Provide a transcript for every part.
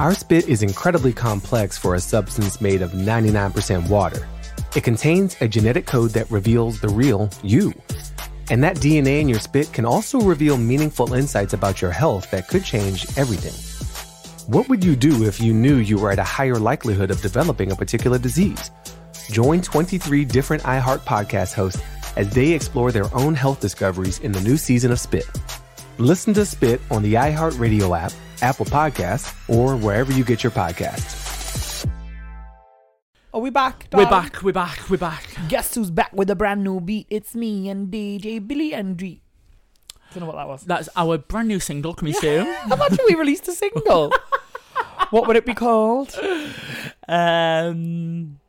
Our spit is incredibly complex for a substance made of 99% water. It contains a genetic code that reveals the real you. And that DNA in your spit can also reveal meaningful insights about your health that could change everything. What would you do if you knew you were at a higher likelihood of developing a particular disease? Join 23 different iHeart podcast hosts as they explore their own health discoveries in the new season of Spit. Listen to Spit on the iHeart Radio app, Apple Podcasts, or wherever you get your podcasts. Are we back? We're back, we're back, we're back. Guess who's back with a brand new beat? It's me and DJ Billy Andre. Don't know what that was. That's our brand new single coming soon. Imagine we released a single. what would it be called? Um,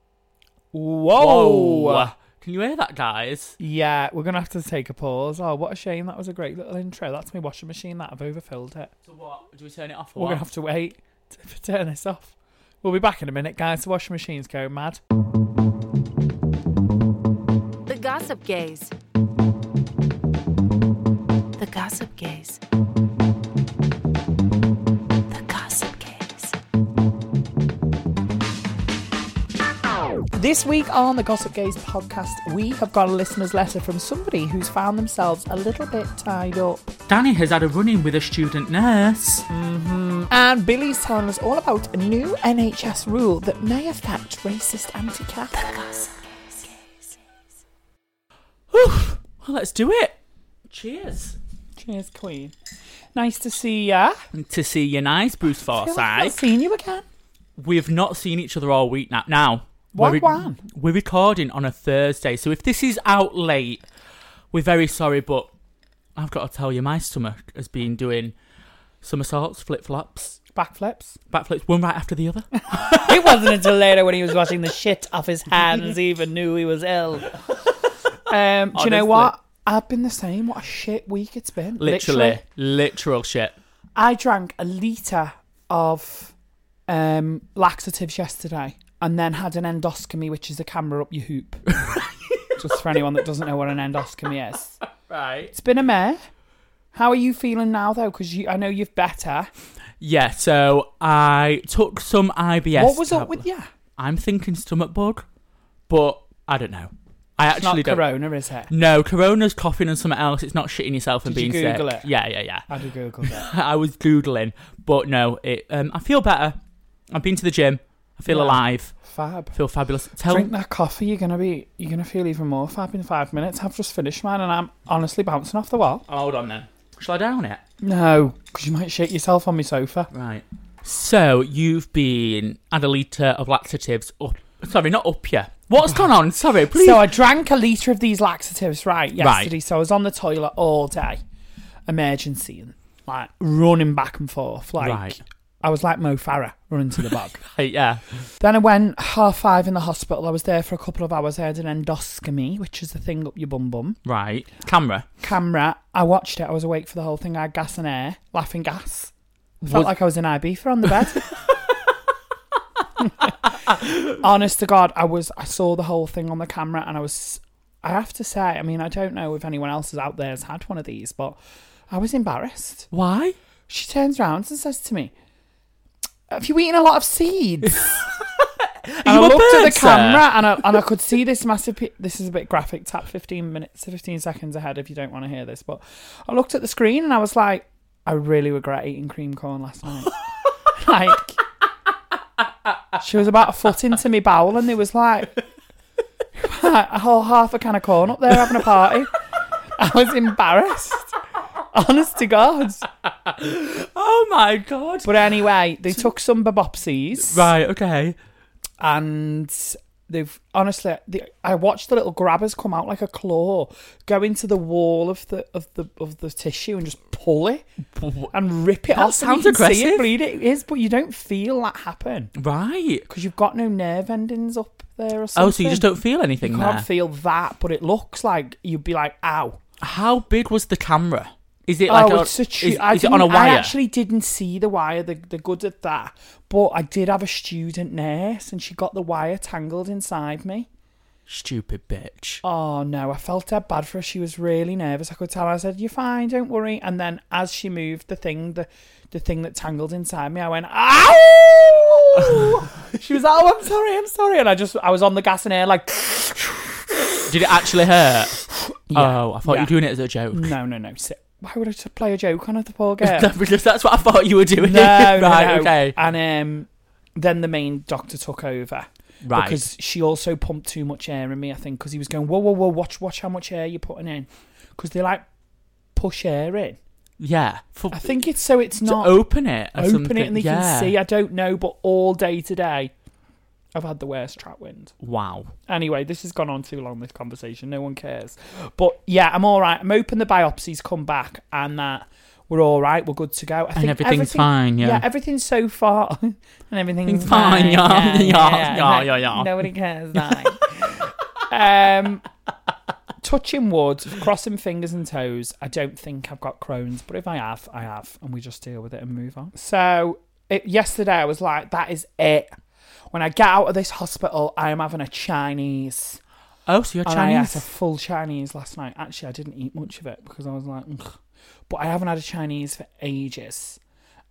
Whoa. whoa. Can you hear that, guys? Yeah, we're gonna have to take a pause. Oh, what a shame! That was a great little intro. That's my washing machine. That I've overfilled it. So what? Do we turn it off We're or gonna have to wait to turn this off. We'll be back in a minute, guys. The washing machine's going mad. The Gossip Gayz. The Gossip Gayz. This week on the Gossip Gayz podcast, we have got a listener's letter from somebody who's found themselves a little bit tied up. Danny has had a run in with a student nurse. Mm-hmm. And Billy's telling us all about a new NHS rule that may affect racist anti Catholics. Well, let's do it. Cheers. Cheers, Queen. Nice to see ya. To see you nice, Bruce Feel like I've Forsyth. seen you again. We've not seen each other all week now. Now, we're, Wagwan. we're recording on a Thursday, so if this is out late, we're very sorry, but I've got to tell you, my stomach has been doing somersaults, flip flops, Backflips. backflips, one right after the other. it wasn't until later when he was washing the shit off his hands he even knew he was ill. Um, do you know what? I've been the same. What a shit week it's been. Literally, literal shit. I drank a litre of um, laxatives yesterday and then had an endoscopy, which is a camera up your hoop. Just for anyone that doesn't know what an endoscopy is. Right. It's been a mare. How are you feeling now, though? Because I know you've better. Yeah, so I took some IBS. what was up with you? I'm thinking stomach bug, but I don't know. I It's actually not don't. corona, is it? No, corona's coughing and something else. It's not shitting yourself and Did you being Google sick. it? Yeah, yeah, yeah. I did Google that. I was googling, but no, it. Um, I feel better. I've been to the gym. I feel Yeah. alive. Fab. Feel fabulous. Tell Drink that coffee. You're gonna be. You're gonna feel even more fab in five minutes. I've just finished mine, and I'm honestly bouncing off the wall. Oh, hold on then. Shall I down it? No, because you might shit yourself on my sofa. Right. So you've been had a litre of laxatives up. Sorry, not up yet. What's gone on? Sorry, please. So I drank a litre of these laxatives, right, yesterday. Right. So I was on the toilet all day, emergency, and like running back and forth. Like Right. I was like Mo Farah running to the bog. Yeah. then I went half five in the hospital. I was there for a couple of hours. I had an endoscopy, which is the thing up your bum bum. Right. Camera. Camera. I watched it. I was awake for the whole thing. I had gas and air, laughing gas. Felt Was- like I was in Ibiza on the bed. Honest to God, I was. I saw the whole thing on the camera, and I was. I have to say, I mean, I don't know if anyone else is out there has had one of these, but I was embarrassed. Why? She turns around and says to me, "Have you eaten a lot of seeds?" and I looked at the sir? camera, and I, and I could see this massive. pi- This is a bit graphic. Tap fifteen minutes, fifteen seconds ahead if you don't want to hear this. But I looked at the screen, and I was like, I really regret eating cream corn last night. like, she was about a foot into me bowel, and there was like a whole half a can of corn up there having a party. I was embarrassed. Honest to God. Oh my god. But anyway, they took some babopsies. Right, okay. and they've honestly the, I watched the little grabbers come out like a claw, go into the wall of the of the of the tissue and just pull it and rip it That off. sounds and can See aggressive. it bleed. It is, but you don't feel that happen Right. because you've got no nerve endings up there or something. Oh, so you just don't feel anything. You can't feel that, but it looks like you'd be like, "Ow!" How big was the camera? Is it oh, like oh, a, it's such. is, I is it on a didn't- I actually didn't see the wire. The the good at that, but I did have a student nurse, and she got the wire tangled inside me. Stupid bitch. Oh no, I felt dead bad for her. She was really nervous. I could tell. I said, "You're fine, don't worry." And then as she moved the thing, the the thing that tangled inside me, I went, "Ow!" she was, like, "Oh, I'm sorry, I'm sorry," and I just I was on the gas and air like, Did it actually hurt? Oh, I thought you were doing it as a joke. "No, no, no." Sit. Why would I just play a joke on her, the poor girl? because that's what I thought you were doing. no, right, no. okay. And um, then the main doctor took over. Right. Because she also pumped too much air in me, I think, because he was going, whoa, whoa, whoa, watch, watch how much air you're putting in. Because they like push air in. yeah. For, I think it's so it's to not open it. or open something. it and they yeah. can see. I don't know, but all day today, I've had the worst trap wind. Wow. Anyway, this has gone on too long. This conversation, no one cares. But yeah, I'm all right. I'm hoping the biopsies come back and that we're all right. We're good to go. I And everything's fine, yeah. yeah, everything's so far, and everything's fine, fine. yeah, yeah, yeah, like, yeah, yeah. Nobody cares. Um, touching wood, crossing fingers and toes. I don't think I've got Crohn's, but if I have, I have, and we just deal with it and move on. So it, yesterday I was like, that is it. When I get out of this hospital, I am having a Chinese. Oh, so you're And I ate a Chinese? full Chinese last night. Actually, I didn't eat much of it because I was like, Ugh. but I haven't had a Chinese for ages,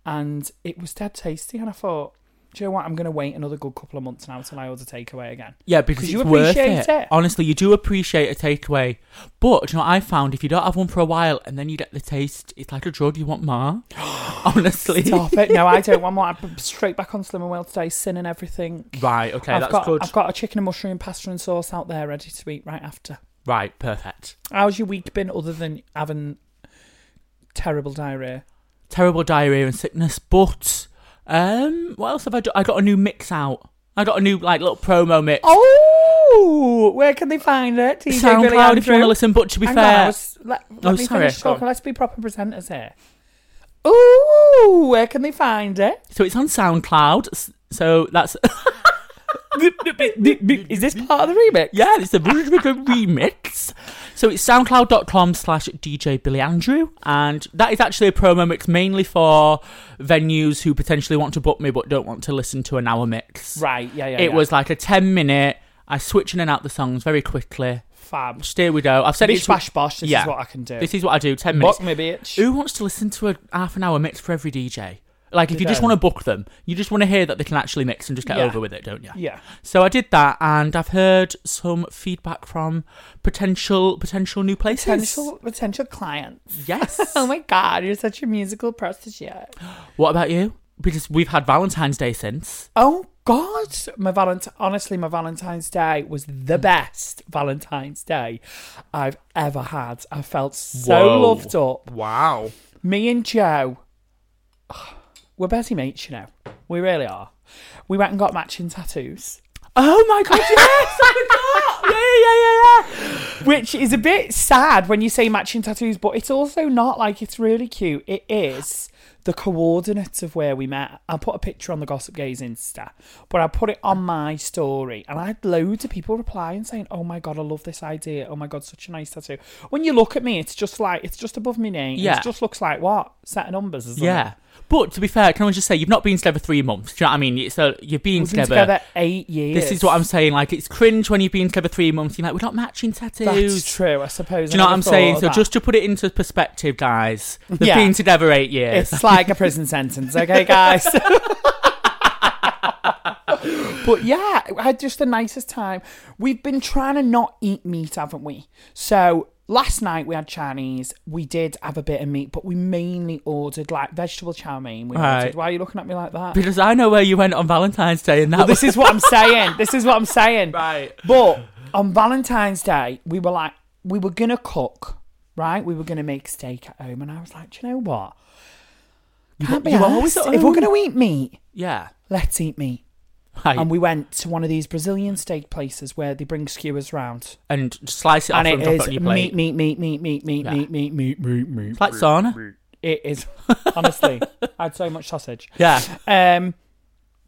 and it was dead tasty. And I thought, do you know what? I'm going to wait another good couple of months now till I order takeaway again. Yeah, because you it's worth appreciate it. it. Honestly, you do appreciate a takeaway. But you know what I found? If you don't have one for a while and then you get the taste, it's like a drug. You want more. Honestly. Stop it! No, I don't want more. I'm straight back on Slimming World today, sin and everything. Right. Okay. I've that's got good. I've got a chicken and mushroom pasta and sauce out there ready to eat right after. Right. Perfect. How's your week been other than having terrible diarrhea? Terrible diarrhea and sickness. But um, what else have I done? I got a new mix out. I got a new like little promo mix. Oh, where can they find it? DJ Billy SoundCloud if you want to listen. But to be Hang on, I fair, was- let, let Oh, me sorry, finish on. talking. Let's be proper presenters here. Ooh, where can they find it? so it's on SoundCloud. So that's Is this part of the remix? yeah, it's a remix. So it's soundcloud.com slash DJ Billy Andrew. And that is actually a promo mix mainly for venues who potentially want to book me but don't want to listen to an hour mix. Right, yeah, yeah. it yeah. was like a 10 minute. I switch in and out the songs very quickly. fab. Just here we go. I've said it's bash bosh. This yeah. is what I can do. This is what I do. 10 minutes. Book me, bitch. Who wants to listen to a half an hour mix for every DJ? Like, if You just want to book them, you just want to hear that they can actually mix and just get Yeah. over with it, don't you? Yeah. So I did that, and I've heard some feedback from potential potential new places. Potential potential clients. Yes. oh my god, you're such a musical prostitute. what about you? Because we've had Valentine's Day since. Oh God, my Valentine. Honestly, my Valentine's Day was the best Valentine's Day I've ever had. I felt so Whoa. loved up. Wow. Me and Joe, we're busy mates, you know. We really are. We went and got matching tattoos. Oh my god, yes! I forgot! Yeah, yeah, yeah, yeah. Which is a bit sad when you say matching tattoos, but it's also not like it's really cute. It is the coordinates of where we met. I put a picture on the Gossip Gayz Insta, but I put it on my story, and I had loads of people replying saying, "Oh my god, I love this idea! Oh my god, such a nice tattoo." When you look at me, it's just like it's just above my name. Yeah. it just looks like what set of numbers, isn't Yeah. it? But to be fair, can I just say, you've not been together three months. Do you know what I mean? So you've been We've been together. together eight years. This is what I'm saying. Like, it's cringe when you've been together three months. You're like, we're not matching tattoos. That's true, I suppose. Do you know what I'm saying? So that. just to put it into perspective, guys, they've Yeah. been together eight years. It's like a prison sentence, okay, guys? but yeah, I had just the nicest time. We've been trying to not eat meat, haven't we? So last night we had Chinese. We did have a bit of meat, but we mainly ordered like vegetable chow mein. We Right. ordered. Why are you looking at me like that? Because I know where you went on Valentine's Day, and that Well, this is what I'm saying. This is what I'm saying. right. But on Valentine's Day, we were like, we were gonna cook, right? We were gonna make steak at home, and I was like, do you know what? Can't be you always arsed. at If we're home. gonna eat meat, Yeah. let's eat meat. Right. And we went to one of these Brazilian steak places where they bring skewers round, and slice it off and and, it drop is it on your meat, plate. meat, meat, meat, meat, meat, Yeah. meat, meat, meat, meat, meat. It's like sauna. It is honestly. I had so much sausage. Yeah. Um,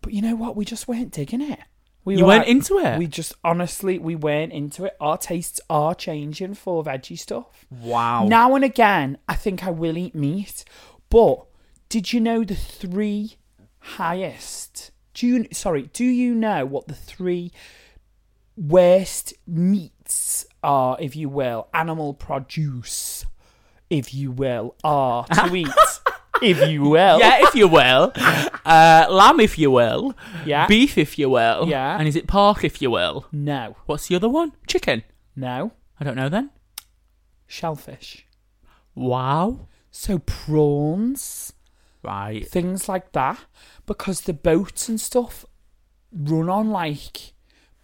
but you know what? We just weren't digging it. We You were weren't like- into it. We just honestly we weren't into it. Our tastes are changing for veggie stuff. wow. Now and again, I think I will eat meat. But did you know the three highest? Do you sorry? Do you know what the three worst meats are, if you will, animal produce, if you will, are to eat, if you will? yeah, if you will. Uh, lamb, if you will. Yeah. Beef, if you will. Yeah. And is it pork, if you will? No. What's the other one? Chicken. No. I don't know then. Shellfish. Wow. So prawns. Right. things like that because the boats and stuff run on like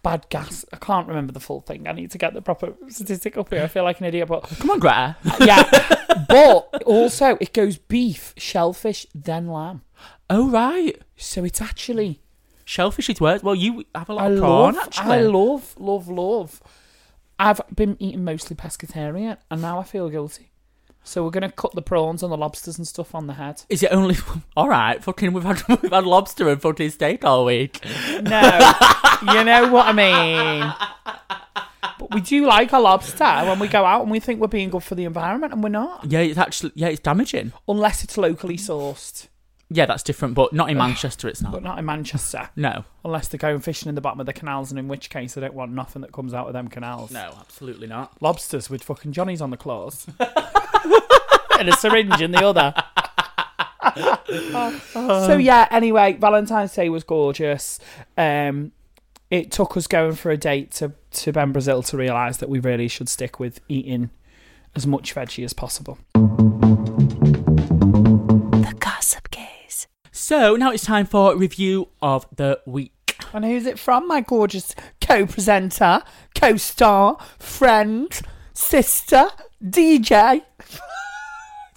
bad gas. I can't remember the full thing. I need to get the proper statistic up here. I feel like an idiot, but Come on, Greta. yeah. but also it goes beef, shellfish, then lamb. oh, right. So it's actually Shellfish is worse. Well, you have a lot I of prawn, love, actually. I love, love, love. I've been eating mostly pescatarian, and now I feel guilty. So we're gonna cut the prawns and the lobsters and stuff on the head. Is it only all right? Fucking, we've had we've had lobster and fucking steak all week. No, you know what I mean. But we do like a lobster when we go out and we think we're being good for the environment, and we're not, Yeah, it's actually yeah, it's damaging. unless it's locally sourced. Yeah, that's different, but not in Manchester. It's not. But not. in Manchester, No, unless they're going fishing in the bottom of the canals, and in which case I don't want nothing that comes out of them canals. no, absolutely not. Lobsters with fucking Johnny's on the claws. and a syringe in the other. so yeah, anyway, Valentine's Day was gorgeous. Um it took us going for a date to, to Bem Brasil to realise that we really should stick with eating as much veggie as possible. The Gossip Gayz. So now it's time for review of the week. And who's it from, my gorgeous co-presenter, co-star, friend, sister, DJ? I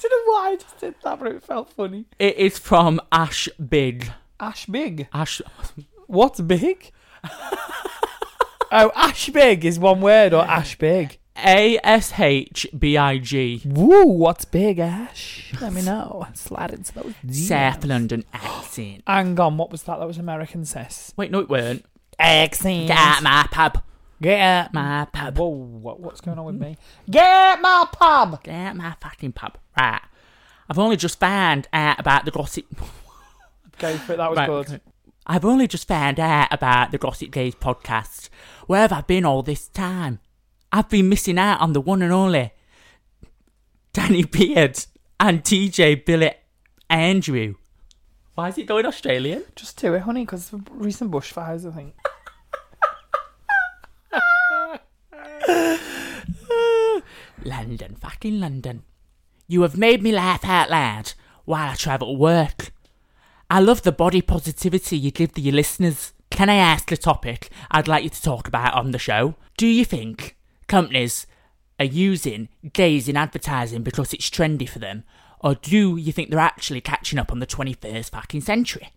don't know why I just did that, but it felt funny. It is from Ash Big. Ash Big. Ash. What's big? oh, Ash Big is one word or Ash Big? A S H B I G. Woo, what's big, Ash? Let me know. Slide into those South DMs. London accent. Hang on, what was that? That was American sis. Wait, no, it weren't. Accent. Get out my pub. Get out My pub. Whoa, what, what's going on with me? Get out my pub. Get out my fucking pub. Right. I've only just found out about the gossip. Go for it, that was Right, good. I've only just found out about the Gossip Gayz podcast. Where have I been all this time? I've been missing out on the one and only Danny Beard and DJ Billy Andrew. Why is it going Australian? Just do it, honey, because of recent bushfires, I think. London, fucking London. You have made me laugh out loud while I travel to work. I love the body positivity you give to your listeners. Can I ask a topic I'd like you to talk about on the show? Do you think companies are using gays in advertising because it's trendy for them? Or do you think they're actually catching up on the 21st fucking century?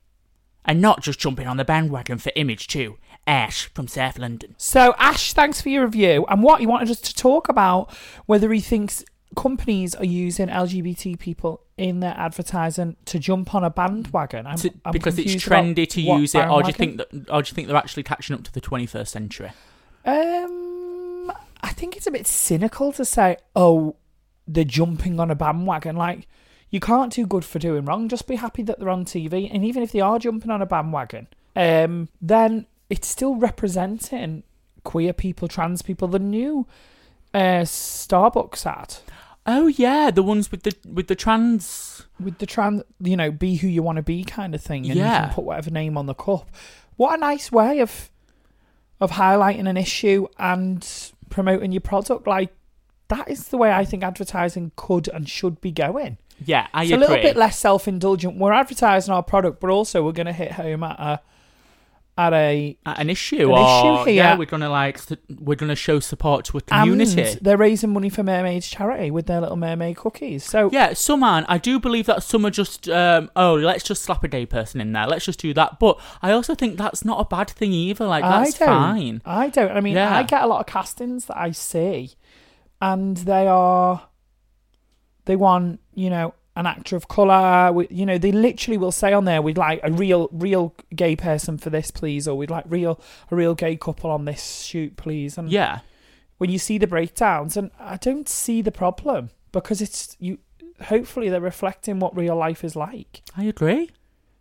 And not just jumping on the bandwagon for image too. Ash from South London. So, Ash, thanks for your review. And what he wanted us to talk about whether he thinks companies are using LGBT people in their advertising to jump on a bandwagon. I'm, To- I'm because it's trendy to use it, or do you think that, or do you think they're actually catching up to the 21st century? Um, I think it's a bit cynical to say, "Oh, they're jumping on a bandwagon." Like, you can't do good for doing wrong. Just be happy that they're on TV, and even if they are jumping on a bandwagon, um, then it's still representing queer people, trans people. The new uh, Starbucks ad Oh yeah, the ones with the with the trans. with the trans, you know, be who you want to be kind of thing, and you can put whatever name on the cup. What a nice way of of highlighting an issue and promoting your product. Like, that is the way I think advertising could and should be going. Yeah, I it's a little bit less self-indulgent. We're advertising our product, but also we're going to hit home at a at a At an issue, An or issue here. yeah, we're gonna like we're gonna show support to a community. and they're raising money for mermaids charity with their little mermaid cookies. So Yeah, some aren't. I do believe that some are just, um, oh, let's just slap a gay person in there. Let's just do that. But I also think that's not a bad thing either. Like, that's I don't. fine. I don't. I mean, Yeah. I get a lot of castings that I see, and they are they want you know an actor of color. We, you know, they literally will say on there, "We'd like a real, real gay person for this, please," or "We'd like real, a real gay couple on this shoot, please." And Yeah. when you see the breakdowns, and I don't see the problem because it's you. Hopefully, they're reflecting what real life is like. I agree.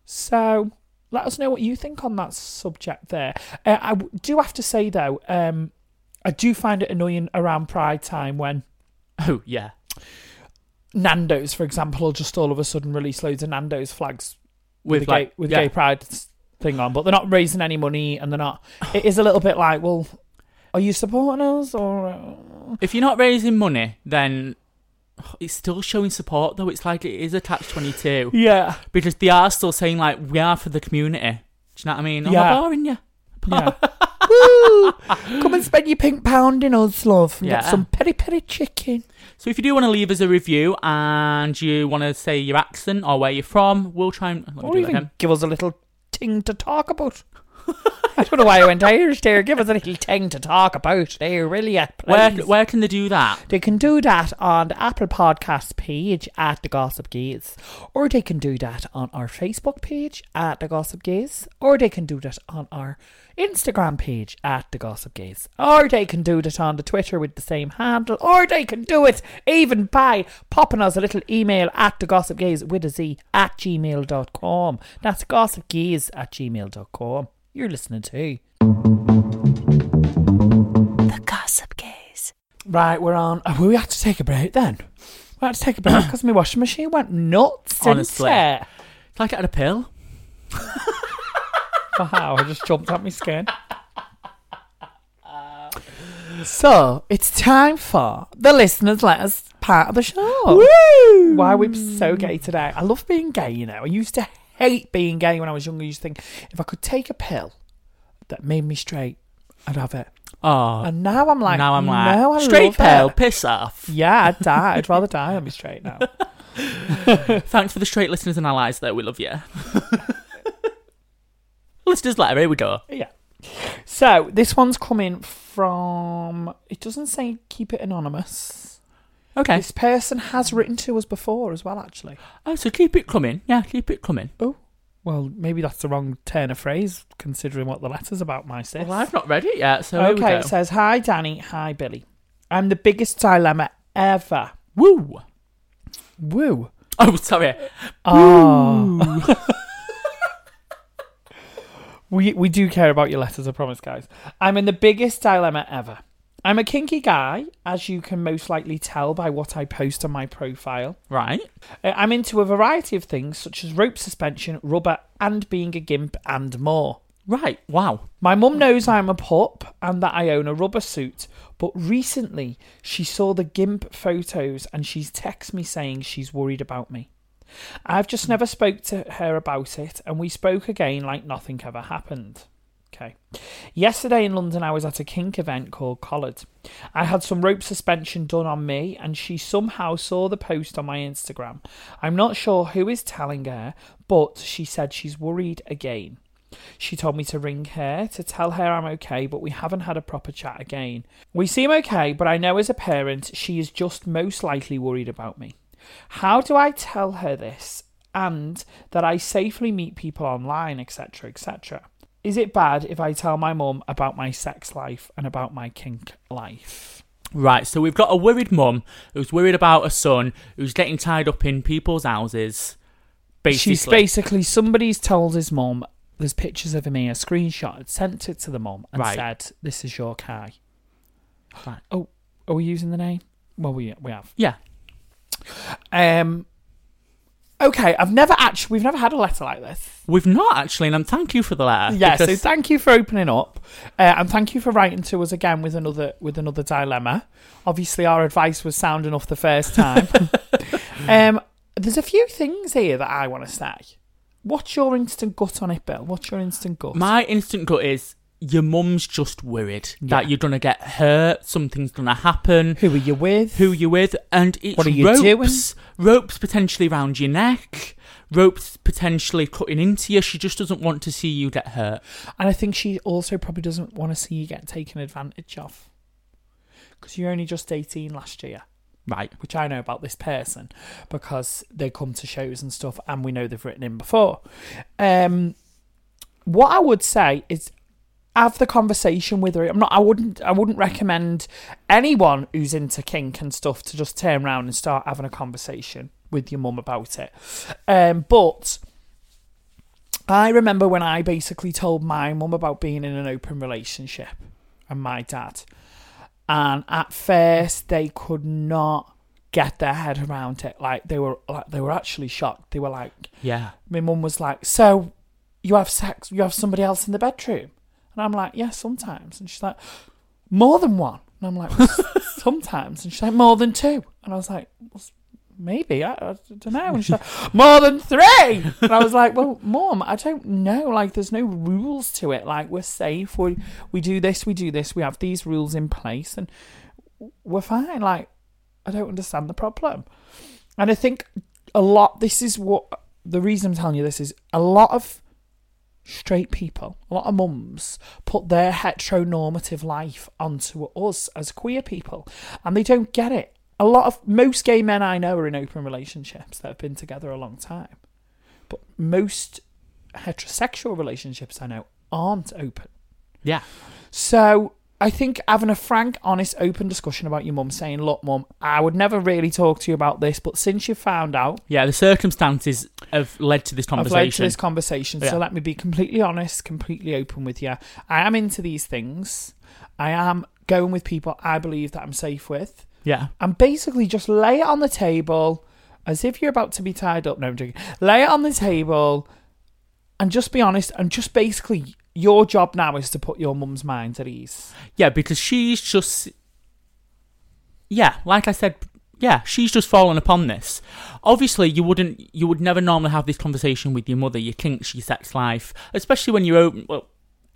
So let us know what you think on that subject there. Uh, I do have to say though, um, I do find it annoying around Pride time when Oh, yeah. Nando's, for example, will just all of a sudden release loads of Nando's flags with, With the like, gay, with yeah. gay Pride thing on, but they're not raising any money and they're not. It is a little bit like, well, are you supporting us or? Uh... If you're not raising money, then it's still showing support, though. It's like it is a catch 22 Yeah, because they are still saying, like, we are for the community. Do you know what I mean? Yeah. I'm boring you. yeah. Woo! Come and spend your pink pound in us, love. and Get some peri peri chicken. So if you do want to leave us a review and you want to say your accent or where you're from, we'll try and let me Or do that even again. give us a little ting to talk about. I don't know why I went Irish there. Give us a little thing to talk about there, will you? Where where can they do that? They can do that on the Apple Podcast page at The Gossip Gayz, or they can do that on our Facebook page at The Gossip Gayz, or they can do that on our Instagram page at The Gossip Gayz, or they can do that on the Twitter with the same handle, or they can do it even by popping us a little email at The Gossip Gayz with a Z at gmail.com. That's gossipgayz at gmail.com. You're listening to. The Gossip Gayz. Right, we're on. Oh, we had to take a break then. We had to take a break because my washing machine went nuts. didn't Honestly. it? It's like I had a pill. Wow, I just jumped at my skin. So it's time for the listeners' letters part of the show. Woo! Why are we so gay today? I love being gay. You know, I used to hate being gay when I was younger. I used to think if I could take a pill that made me straight, I'd have it. Oh, And now I'm like, now I'm like no, I straight pill, piss off. Yeah, I'd die. I'd rather die than be straight now. Thanks for the straight listeners and allies, though. We love you. listeners letter. Here we go. Yeah. So this one's coming from. It doesn't say keep it anonymous. Okay. This person has written to us before as well, actually. Oh, so keep it coming. Yeah, keep it coming. Oh, well, maybe that's the wrong turn of phrase considering what the letter's about, my sis. Well, I've not read it yet, so here we okay, go. it says, "Hi Danny, hi Billy. I'm the biggest dilemma ever. Woo. Woo. Oh, sorry. Oh. we we do care about your letters, I promise, guys. I'm in the biggest dilemma ever. I'm a kinky guy, as you can most likely tell by what I post on my profile. Right. Uh, I'm into a variety of things such as rope suspension, rubber, and being a gimp, and more. Right. Wow. My mum knows I'm a pup and that I own a rubber suit, but recently she saw the gimp photos and she's texted me saying she's worried about me. I've just never spoke to her about it and we spoke again like nothing ever happened. Okay. Yesterday in London I was at a kink event called Collared. I had some rope suspension done on me and she somehow saw the post on my Instagram. I'm not sure who is telling her, but she said she's worried again. She told me to ring her to tell her I'm okay, but we haven't had a proper chat again. We seem okay, but I know as a parent she is just most likely worried about me. How do I tell her this and that I safely meet people online, etc., etc.? Is it bad if I tell my mum about my sex life and about my kink life? Right. So we've got a worried mum who's worried about a son who's getting tied up in people's houses. Basically. She's basically somebody's told his mum there's pictures of him here, screenshot, had sent it to the mum and Right. said, This is your Kai. Right. Oh, are we using the name? Well we we have. Yeah. Um Okay, I've never actually, we've never had a letter like this. We've not actually, and I'm thank you for the letter. Yeah, so because- thank you for opening up, uh, and thank you for writing to us again with another with another dilemma. Obviously, our advice was sound enough the first time. um, there's a few things here that I want to say. What's your instant gut on it, Bill? What's your instant gut? My instant gut is your mum's just worried that you're gonna get hurt, something's gonna happen. Who are you with? Who are you with? And it's What are you ropes, doing? ropes potentially around your neck, ropes potentially cutting into you. She just doesn't want to see you get hurt. And I think she also probably doesn't want to see you get taken advantage of. Because you're only just 18 last year, Right. which I know about this person because they come to shows and stuff and we know they've written in before. Um, what I would say is have the conversation with her. I'm not I wouldn't I wouldn't recommend anyone who's into kink and stuff to just turn around and start having a conversation with your mum about it. Um, but I remember when I basically told my mum about being in an open relationship and my dad. And at first they could not get their head around it. Like they were like they were actually shocked. They were like Yeah. my mum was like, So you have sex you have somebody else in the bedroom? And I'm like, Yeah, sometimes and she's like, More than one and I'm like, "Well, sometimes and she's like, More than two and I was like, well, Maybe I, I don't know. And she's like, more than three. And I was like, well, mom, I don't know. Like, there's no rules to it. Like, we're safe. We we do this. We do this. We have these rules in place, and we're fine. Like, I don't understand the problem. And I think a lot. This is what the reason I'm telling you this is. A lot of straight people, a lot of mums, put their heteronormative life onto us as queer people, and they don't get it. A lot of most gay men I know are in open relationships that have been together a long time, but most heterosexual relationships I know aren't open. Yeah. So I think having a frank, honest, open discussion about your mum, saying, "Look, mum, I would never really talk to you about this, but since you found out, Yeah, the circumstances have led to this I've led to conversation. this conversation. Yeah. So let me be completely honest, completely open with you. I am into these things. I am going with people I believe that I'm safe with, yeah. and basically just lay it on the table as if you're about to be tied up. No, I'm joking. Lay it on the table and just be honest. And just basically, your job now is to put your mum's mind at ease. Yeah, because she's just. Yeah, like I said, yeah, she's just fallen upon this. Obviously, you wouldn't, you would never normally have this conversation with your mother, your kinks, your sex life, especially when you're open. Well,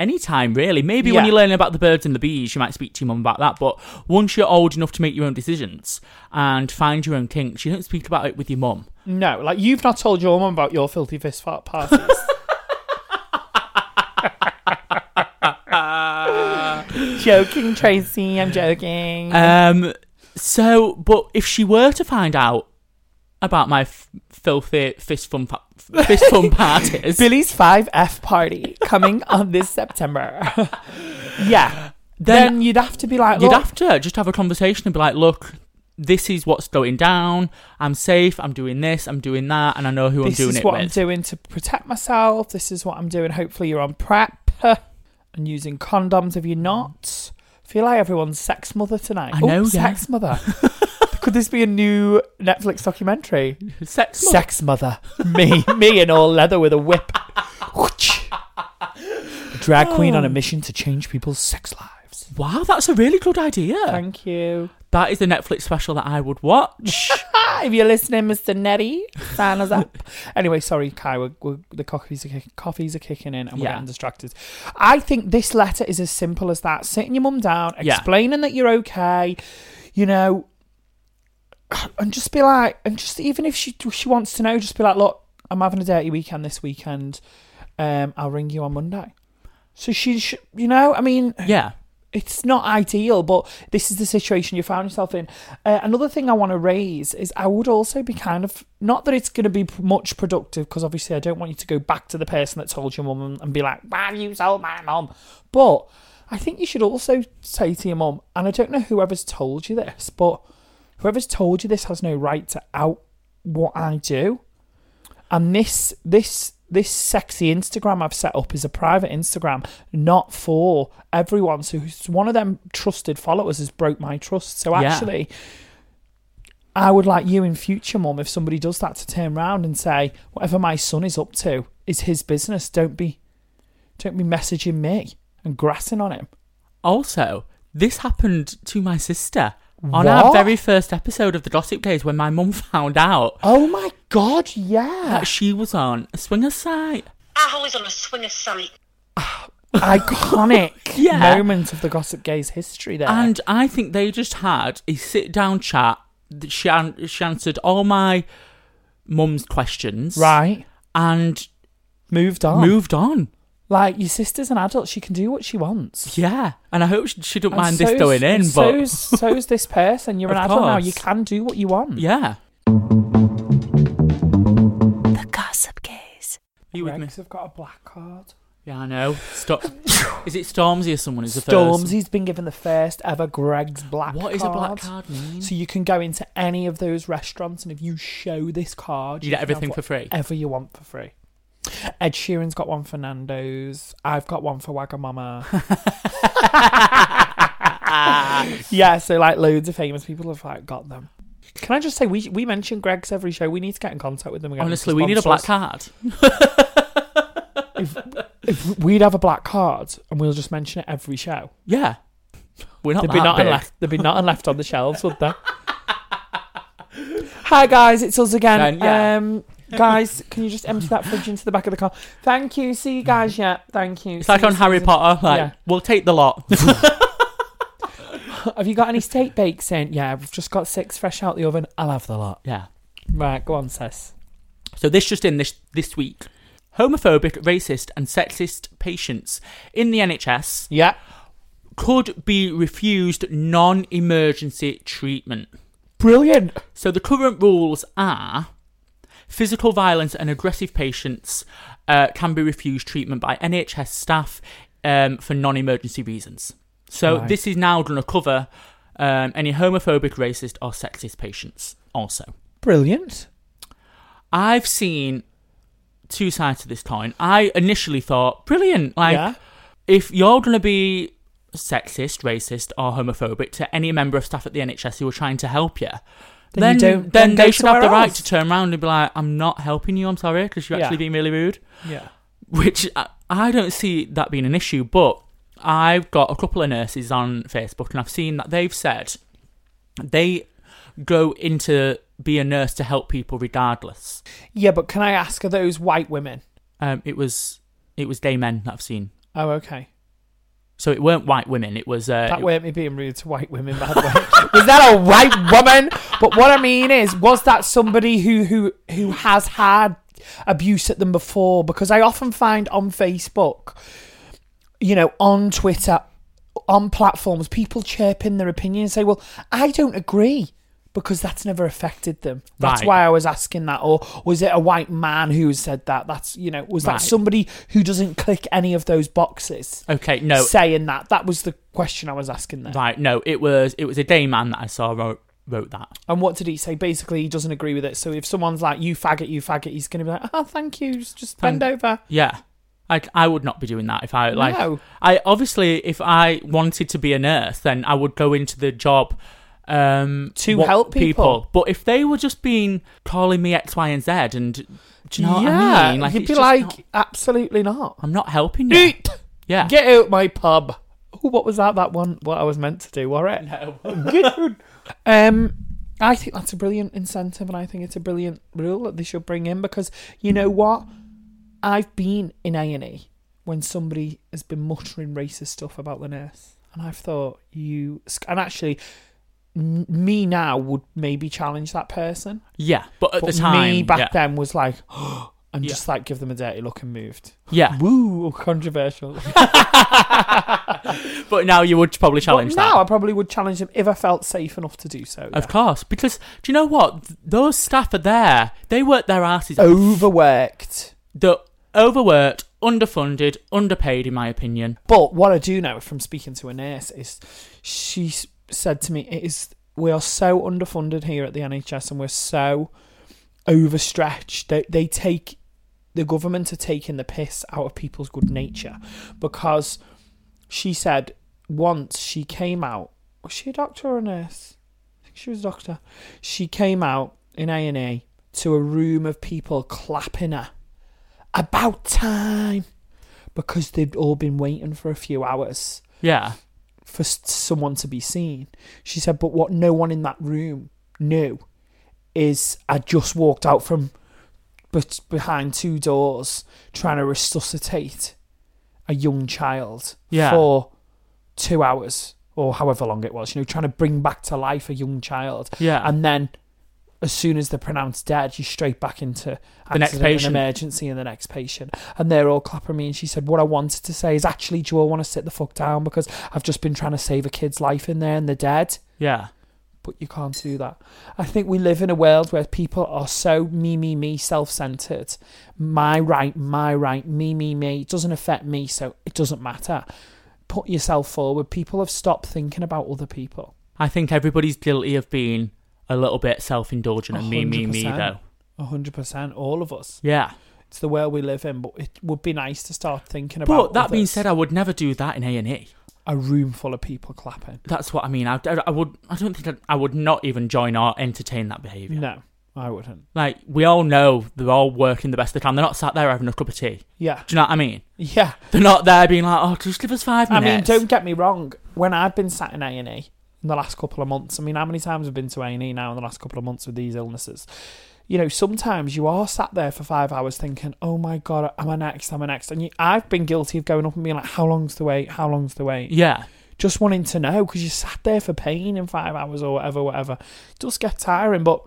anytime really. Maybe when you're learning about the birds and the bees, you might speak to your mum about that. But once you're old enough to make your own decisions and find your own kinks, you don't speak about it with your mum. No, like you've not told your mum about your filthy fist fart parties. joking, Tracy. I'm joking. Um. So, but if she were to find out about my f- filthy fist fun pa- fist fun parties, Billy's 5F party coming on this September. yeah. Then, Then you'd have to be like, you'd have to just have a conversation and be like, "Look, this is what's going down. I'm safe. I'm doing this. I'm doing that, and I know who I'm this doing is it what. I'm doing to protect myself. This is what I'm doing. Hopefully, you're on prep and using condoms if you're not. feel like everyone's sex mother tonight. I Oh, know, yeah. sex mother. Could this be a new Netflix documentary? Sex. mother. Sex mother. Me, me in all leather with a whip. Drag queen on a oh. mission to change people's sex lives. Wow, that's a really good idea. Thank you. That is the Netflix special that I would watch. if you're listening, Mr. Nettie, sign us up. anyway, sorry, Kai, we're, we're, the coffees are, kick, coffees are kicking in and we're Yeah. getting distracted. I think this letter is as simple as that. Sitting your mum down, Yeah. explaining that you're okay, you know, and just be like, and just even if she she wants to know, just be like, look, I'm having a dirty weekend this weekend. Um, I'll ring you on Monday. So she, sh you know, I mean, yeah. It's not ideal, but this is the situation you found yourself in. Uh, another thing I want to raise is I would also be kind of not that it's going to be much productive because obviously I don't want you to go back to the person that told your mum and, be like, "Why you told my mum?" But I think you should also say to your mum, and I don't know whoever's told you this, but whoever's told you this has no right to out what I do. And this this this sexy Instagram I've set up is a private Instagram, not for everyone. So one of them trusted followers has broke my trust. So Yeah. actually, I would like you in future, mum, if somebody does that, to turn round and say, whatever my son is up to is his business. Don't be, don't be messaging me and grassing on him. Also, this happened to my sister on our very first episode of the Gossip Gayz when my mum found out Oh my god, yeah. that she was on a swinger site. Ah, I was on a swinger site. Ah, iconic Yeah. moment of the Gossip Gayz history there. And I think they just had a sit down chat. that She, an- she answered all my mum's questions. right, And moved on. moved on. Like your sister's an adult, she can do what she wants. Yeah. And I hope she, she don't And mind this so's- going in, and but. so's, so's this person. You're an Of adult now. course. You can do what you want. yeah. You with me? Greggs have got a black card. Yeah, I know. Stop. Is it Stormzy or someone who's the first? Stormzy's been given the first ever Greggs black What is a black card mean? So you can go into any of those restaurants, and if you show this card, You get can everything have for free? Whatever you want for free. Ed Sheeran's got one for Nando's. I've got one for Wagamama. yeah, so like loads of famous people have like got them. Can I just say we we mention Greggs every show. We need to get in contact with them again. Honestly, we need a black card. If we'd have a black card and we'll just mention it every show. Yeah. We're not There'd that be nothing big. left. There'd be nothing left on the shelves, would there? Hi guys, it's us again. Then, yeah. Um, guys, can you just empty that fridge into the back of the car? Thank you. See you guys. Yeah, thank you. It's See like you on Harry soon. Potter. Like, Yeah. we'll take the lot. Have you got any steak bakes in? Yeah, we've just got six fresh out the oven. I'll have the lot. yeah. Right, go on, sis. So this just in this this week. Homophobic, racist, and sexist patients in the NHS Yeah. could be refused non-emergency treatment. Brilliant. So the current rules are physical violence and aggressive patients uh, can be refused treatment by NHS staff um, for non-emergency reasons. So Right. this is now going to cover um, any homophobic, racist, or sexist patients also. Brilliant. I've seen two sides to this coin. I initially thought, brilliant, like yeah. if you're going to be sexist, racist, or homophobic to any member of staff at the NHS who are trying to help you, Then then you don't- then then they should have the somewhere right to turn around and be like, "I'm not helping you. I'm sorry because you're Yeah. actually being really rude." Yeah. Which I, I don't see that being an issue, but I've got a couple of nurses on Facebook and I've seen that they've said they go into be a nurse to help people regardless. Yeah, but can I ask, are those white women? Um, it was it was gay men that I've seen. Oh, okay. So it weren't white women. It was uh, That weren't me being rude to white women, by the way. was that a white woman? But what I mean is, was that somebody who who who has had abuse at them before? Because I often find on Facebook, you know, on Twitter, on platforms, people chirping their opinion and say, "Well, I don't agree." Because that's never affected them. That's Right. why I was asking that. Or was it a white man who said that? That's you know, was that Right. somebody who doesn't click any of those boxes? okay. No, saying that. That was the question I was asking there. right. No, it was it was a gay man that I saw wrote wrote that. And what did he say? Basically, he doesn't agree with it. So if someone's like, "You faggot, you faggot," he's going to be like, "Oh, thank you. Just, just bend Thank- over." Yeah. I, I would not be doing that if I like No. I obviously if I wanted to be a nurse then I would go into the job um To what help people. but if they were just being calling me X Y and Z and do you know what I mean Like, you'd be like, not- "Absolutely not." I'm not helping you Eat. yeah Get out my pub. Oh, what was that? That one? What I was meant to do? Were it? no. Um, I think that's a brilliant incentive, and I think it's a brilliant rule that they should bring in because you know what? I've been in A and E when somebody has been muttering racist stuff about the nurse, and I've thought you and actually. Me now would maybe challenge that person, yeah but at but the time me back yeah. then was like, and Yeah. just like give them a dirty look and moved. yeah Woo, controversial. but now you would probably but challenge that now I probably would challenge them if I felt safe enough to do so. of course because do you know what those staff are there they work their asses Overworked. they're overworked underfunded underpaid in my opinion But what I do know from speaking to a nurse is she s- said to me, "It is we are so underfunded here at the NHS, and we're so overstretched. They they take the government are taking the piss out of people's good nature because she said once she came out was she a doctor or a nurse? I think she was a doctor. She came out in A and E to a room of people clapping her. About time, because they'd all been waiting for a few hours Yeah. For someone to be seen. She said, but what no one in that room knew is I just walked out from but behind two doors trying to resuscitate a young child Yeah. for two hours or however long it was, you know, trying to bring back to life a young child. Yeah. And then as soon as they're pronounced dead, you're straight back into The next patient. emergency and the next patient. And they're all clapping me. And she said, What I wanted to say is actually, do you all want to sit the fuck down? Because I've just been trying to save a kid's life in there and they're dead. Yeah. But you can't do that. I think we live in a world where people are so me, me, me, self centered. My right, my right, me, me, me. It doesn't affect me, so it doesn't matter. Put yourself forward. People have stopped thinking about other people. I think everybody's guilty of being a little bit self indulgent and me, me, me, though. A hundred percent, all of us. Yeah. It's the world we live in, but it would be nice to start thinking about. But that being said, I would never do that in A and E. a room full of people clapping. That's what I mean. I, I, I would. I don't think I'd, I would not even join or entertain that behaviour. No, I wouldn't. Like we all know, they're all working the best they can. They're not sat there having a cup of tea. Yeah, Do you know what I mean? yeah. They're not there being like, "Oh, just give us five minutes. I mean, don't get me wrong. When I've been sat in A and E in the last couple of months, I mean, how many times have been to A and E now in the last couple of months with these illnesses? You know, sometimes you are sat there for five hours thinking, "Oh my god, am I next? Am I next?" And you, I've been guilty of going up and being like, "How long's the wait? How long's the wait?" Yeah. Just wanting to know because you sat there for pain in five hours or whatever, whatever. It does get tiring, but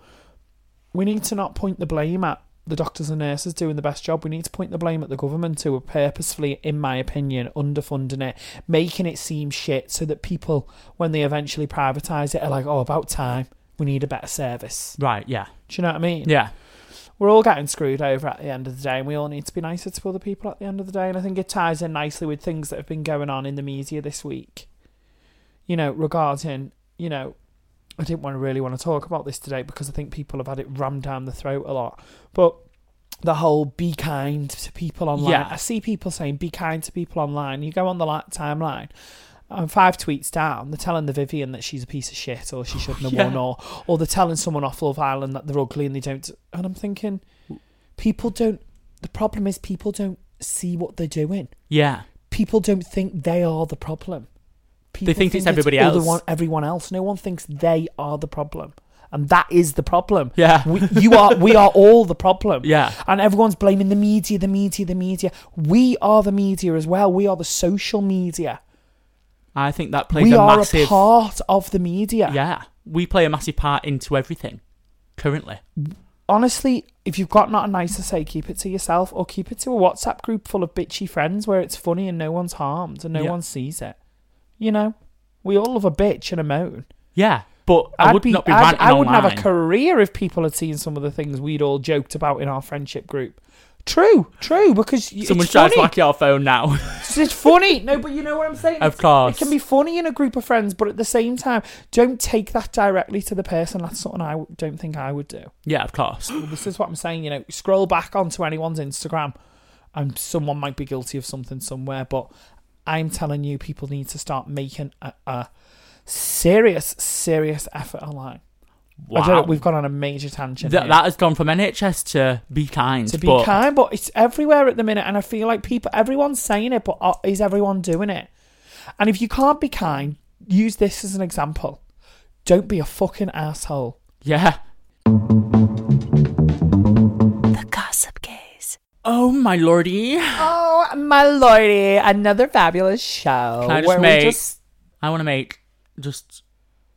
we need to not point the blame at the doctors and nurses doing the best job. We need to point the blame at the government who are purposefully, in my opinion, underfunding it, making it seem shit so that people, when they eventually privatise it, are like, oh, about time. We need a better service. Right. Yeah. Do you know what I mean? Yeah. We're all getting screwed over at the end of the day, and we all need to be nicer to other people at the end of the day. And I think it ties in nicely with things that have been going on in the media this week. You know, regarding, you know, I didn't want to really want to talk about this today because I think people have had it rammed down the throat a lot. But the whole be kind to people online. Yeah. I see people saying be kind to people online. You go on the timeline, and five tweets down, they're telling the Vivian that she's a piece of shit or she oh, shouldn't have Yeah. won, or or they're telling someone off Love Island that they're ugly and they don't. And I'm thinking, people don't. The problem is people don't see what they're doing. Yeah. People don't think they are the problem. People think it's everybody other else. One, everyone else. No one thinks they are the problem, and that is the problem. Yeah. we, you are. We are all the problem. Yeah. and everyone's blaming the media, the media, the media. We are the media as well. We are the social media. I think that plays we a are massive. a part of the media. Yeah. We play a massive part into everything. Currently. honestly, if you've got nothing nice to say, keep it to yourself or keep it to a WhatsApp group full of bitchy friends where it's funny and no one's harmed and no Yeah. one sees it. You know, we all love a bitch and a moan. Yeah. But I I'd would not be I'd- I wouldn't have a career if people had seen some of the things we'd all joked about in our friendship group. True, true, because Someone's trying to whack your phone now. It's funny. No, but you know what I'm saying? Of It's- course. It can be funny in a group of friends, but at the same time, don't take that directly to the person. That's something I don't think I would do. yeah, of course. Well, this is what I'm saying. You know, scroll back onto anyone's Instagram, and someone might be guilty of something somewhere. But I'm telling you, people need to start making a, a serious, serious effort online. I don't know, Wow. we've gone on a major tangent. Th- here. that has gone from NHS to be kind. to be but kind, but it's everywhere at the minute, and I feel like people, everyone's saying it, but are, is everyone doing it? And if you can't be kind, use this as an example. Don't be a fucking asshole. Yeah. The Gossip Gayz. Oh my lordy. Oh my lordy, another fabulous show. Can I just where we make- just- I want to make just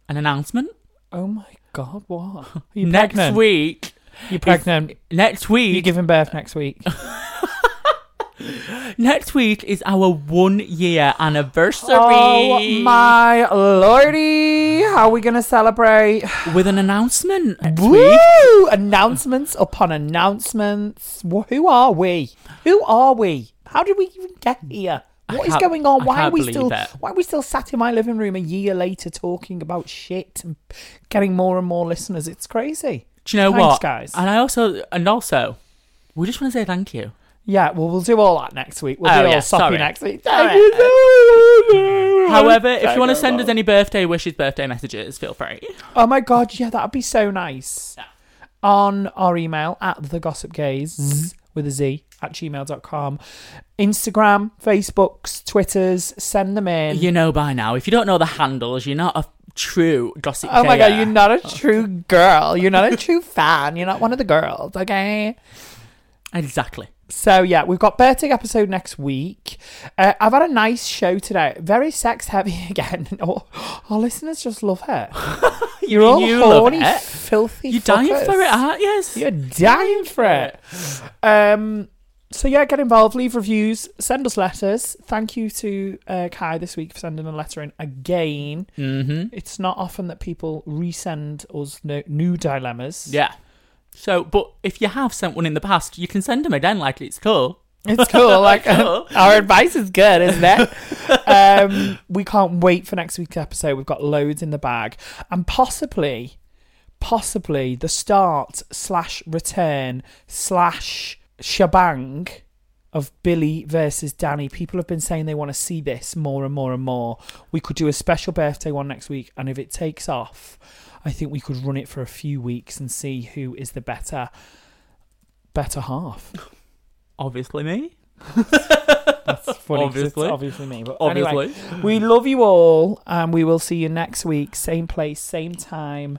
an announcement. Oh my god, what? Are you next pregnant? week. You're pregnant. Next week. You're giving birth next week. next week is our one year anniversary. oh my lordy, how are we gonna celebrate? With an announcement. next week. Announcements upon announcements. Who are we? Who are we? How did we even get here? What is going on? I Why are we still? it. Why are we still sat in my living room a year later talking about shit and getting more and more listeners? It's crazy. Do you know Thanks, what, guys? And I also, and also, we just want to say thank you. Yeah, well, we'll do all that next week. We'll Oh, be all yeah, soppy sorry. next week. Thank you so much. However, if you want to send us any birthday wishes, birthday messages, feel free. Oh my god, yeah, that'd be so nice. On our email at the gossip gayz mm-hmm. with a Z at gmail.com. Instagram, Facebooks, Twitters, send them in. You know by now. If you don't know the handles, you're not a true gossip. oh my god, you're not a true girl. You're not a true fan. You're not one of the girls, okay? exactly. So yeah, we've got birthday episode next week. Uh, I've had a nice show today. Very sex heavy again. Oh, our listeners just love her. You're all you horny, it. filthy. You're dying for it, aren't you? You're dying for it. Um. So yeah, get involved. Leave reviews. Send us letters. Thank you to uh, Kai this week for sending a letter in again. Mm-hmm. It's not often that people resend us no, new dilemmas. Yeah. So, but if you have sent one in the past, you can send them again. Like it's cool. It's cool. Like Cool. our advice is good, isn't it? um, we can't wait for next week's episode. We've got loads in the bag, and possibly, possibly the start slash return slash shebang of Billy versus Danny. People have been saying they want to see this more and more and more. We could do a special birthday one next week, and if it takes off, I think we could run it for a few weeks and see who is the better better half. Obviously, me. That's funny. Obviously. Obviously me. But Obviously. anyway, we love you all, and we will see you next week. Same place, same time.